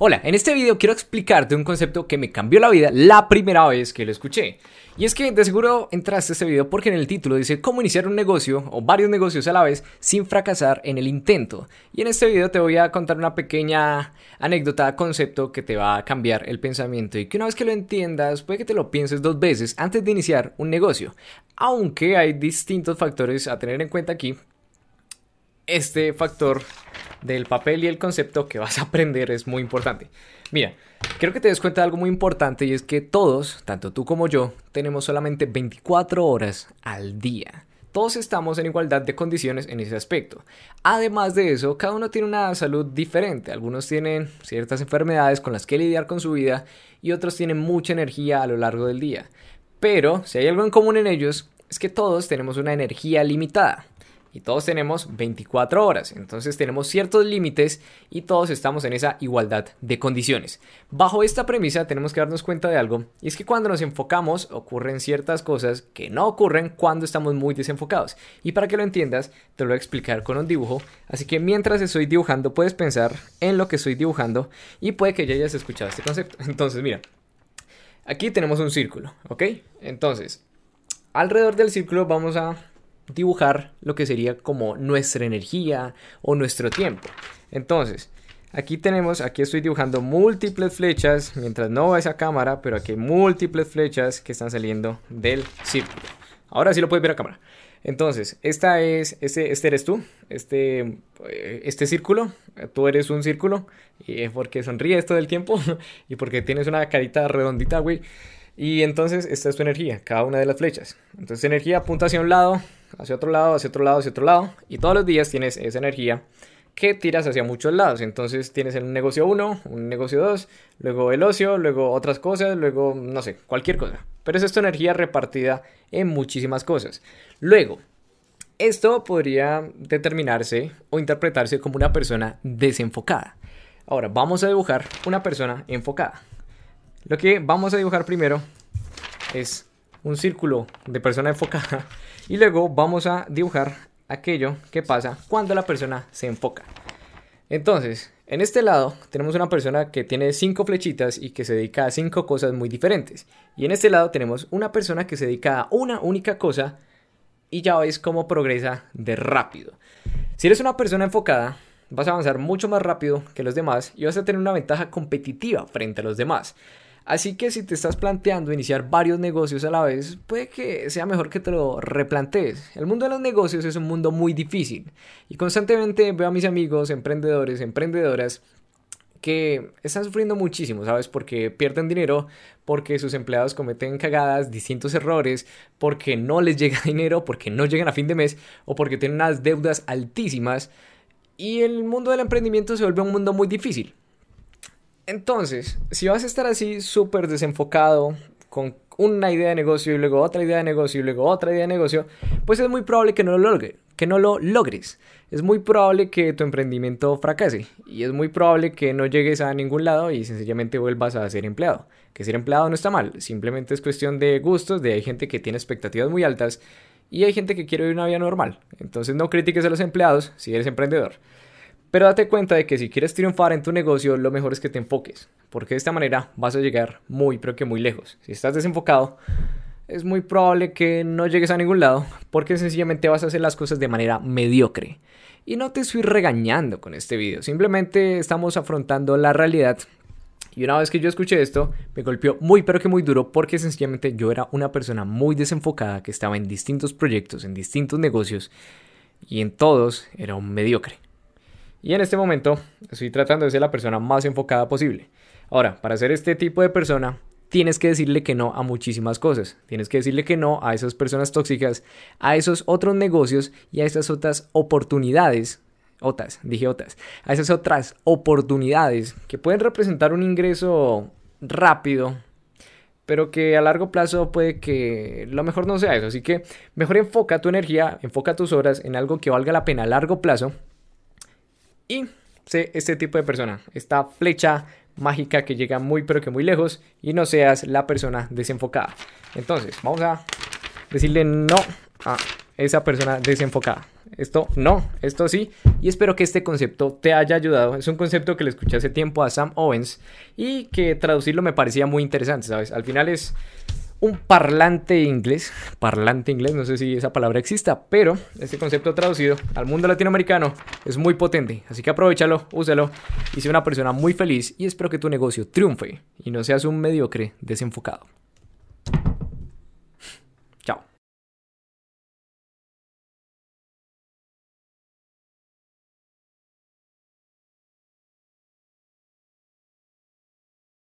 Hola, en este video quiero explicarte un concepto que me cambió la vida la primera vez que lo escuché. Y es que de seguro entraste a este video porque en el título dice cómo iniciar un negocio o varios negocios a la vez sin fracasar en el intento. Y en este video te voy a contar una pequeña anécdota, concepto que te va a cambiar el pensamiento y que una vez que lo entiendas puede que te lo pienses dos veces antes de iniciar un negocio. Aunque hay distintos factores a tener en cuenta aquí, este factor del papel y el concepto que vas a aprender es muy importante. Mira, quiero que te des cuenta de algo muy importante y es que todos, tanto tú como yo, tenemos solamente 24 horas al día. Todos estamos en igualdad de condiciones en ese aspecto. Además de eso, cada uno tiene una salud diferente. Algunos tienen ciertas enfermedades con las que lidiar con su vida y otros tienen mucha energía a lo largo del día. Pero si hay algo en común en ellos, es que todos tenemos una energía limitada y todos tenemos 24 horas, entonces tenemos ciertos límites y todos estamos en esa igualdad de condiciones. Bajo esta premisa tenemos que darnos cuenta de algo, y es que cuando nos enfocamos ocurren ciertas cosas que no ocurren cuando estamos muy desenfocados. Y para que lo entiendas, te lo voy a explicar con un dibujo, así que mientras estoy dibujando puedes pensar en lo que estoy dibujando y puede que ya hayas escuchado este concepto. Entonces, mira, aquí tenemos un círculo, ¿ok? Entonces, alrededor del círculo vamos a dibujar lo que sería como nuestra energía o nuestro tiempo. Entonces, aquí tenemos, aquí estoy dibujando múltiples flechas, mientras no va esa cámara, pero aquí hay múltiples flechas que están saliendo del círculo. Ahora sí lo puedes ver a cámara. Entonces, esta es, este, este eres tú, este, eh, este círculo, tú eres un círculo, y porque sonríes todo el tiempo, y porque tienes una carita redondita, güey. Y entonces, esta es tu energía, cada una de las flechas. Entonces, energía apunta hacia un lado, hacia otro lado, hacia otro lado, hacia otro lado. Y todos los días tienes esa energía que tiras hacia muchos lados. Entonces tienes el negocio 1, un negocio 2, luego el ocio, luego otras cosas, luego no sé, cualquier cosa. Pero es esta energía repartida en muchísimas cosas. Luego, esto podría determinarse o interpretarse como una persona desenfocada. Ahora, vamos a dibujar una persona enfocada. Lo que vamos a dibujar primero es un círculo de persona enfocada y luego vamos a dibujar aquello que pasa cuando la persona se enfoca. Entonces, en este lado tenemos una persona que tiene cinco flechitas y que se dedica a cinco cosas muy diferentes. Y en este lado tenemos una persona que se dedica a una única cosa y ya ves cómo progresa de rápido. Si eres una persona enfocada, vas a avanzar mucho más rápido que los demás y vas a tener una ventaja competitiva frente a los demás. Así que si te estás planteando iniciar varios negocios a la vez, puede que sea mejor que te lo replantees. El mundo de los negocios es un mundo muy difícil y constantemente veo a mis amigos, emprendedores, emprendedoras que están sufriendo muchísimo, ¿sabes? Porque pierden dinero, porque sus empleados cometen cagadas, distintos errores, porque no les llega dinero, porque no llegan a fin de mes o porque tienen unas deudas altísimas. Y el mundo del emprendimiento se vuelve un mundo muy difícil. Entonces, si vas a estar así súper desenfocado, con una idea de negocio y luego otra idea de negocio y luego otra idea de negocio, pues es muy probable que no lo que no lo logres. Es muy probable que tu emprendimiento fracase y es muy probable que no llegues a ningún lado y sencillamente vuelvas a ser empleado. Que ser empleado no está mal, simplemente es cuestión de gustos, de hay gente que tiene expectativas muy altas y hay gente que quiere vivir una vida normal. Entonces no critiques a los empleados si eres emprendedor. Pero date cuenta de que si quieres triunfar en tu negocio, lo mejor es que te enfoques, porque de esta manera vas a llegar muy, pero que muy lejos. Si estás desenfocado, es muy probable que no llegues a ningún lado, porque sencillamente vas a hacer las cosas de manera mediocre. Y no te estoy regañando con este video, simplemente estamos afrontando la realidad. Y una vez que yo escuché esto, me golpeó muy pero que muy duro porque sencillamente yo era una persona muy desenfocada que estaba en distintos proyectos, en distintos negocios y en todos era un mediocre. Y en este momento estoy tratando de ser la persona más enfocada posible. Ahora, para ser este tipo de persona, tienes que decirle que no a muchísimas cosas. Tienes que decirle que no a esas personas tóxicas, a esos otros negocios y a esas otras oportunidades. Otras, dije otras. A esas otras oportunidades que pueden representar un ingreso rápido, pero que a largo plazo puede que lo mejor no sea eso. Así que mejor enfoca tu energía, enfoca tus horas en algo que valga la pena a largo plazo y sé este tipo de persona, esta flecha mágica que llega muy pero que muy lejos y no seas la persona desenfocada. Entonces, vamos a decirle no a esa persona desenfocada. esto no, esto sí. Y espero que este concepto te haya ayudado. Es un concepto que le escuché hace tiempo a Sam Owens y que traducirlo me parecía muy interesante, ¿sabes? Al final es un parlante inglés, parlante inglés, no sé si esa palabra exista, pero este concepto traducido al mundo latinoamericano es muy potente, así que aprovechalo, úsalo y sé una persona muy feliz y espero que tu negocio triunfe y no seas un mediocre desenfocado.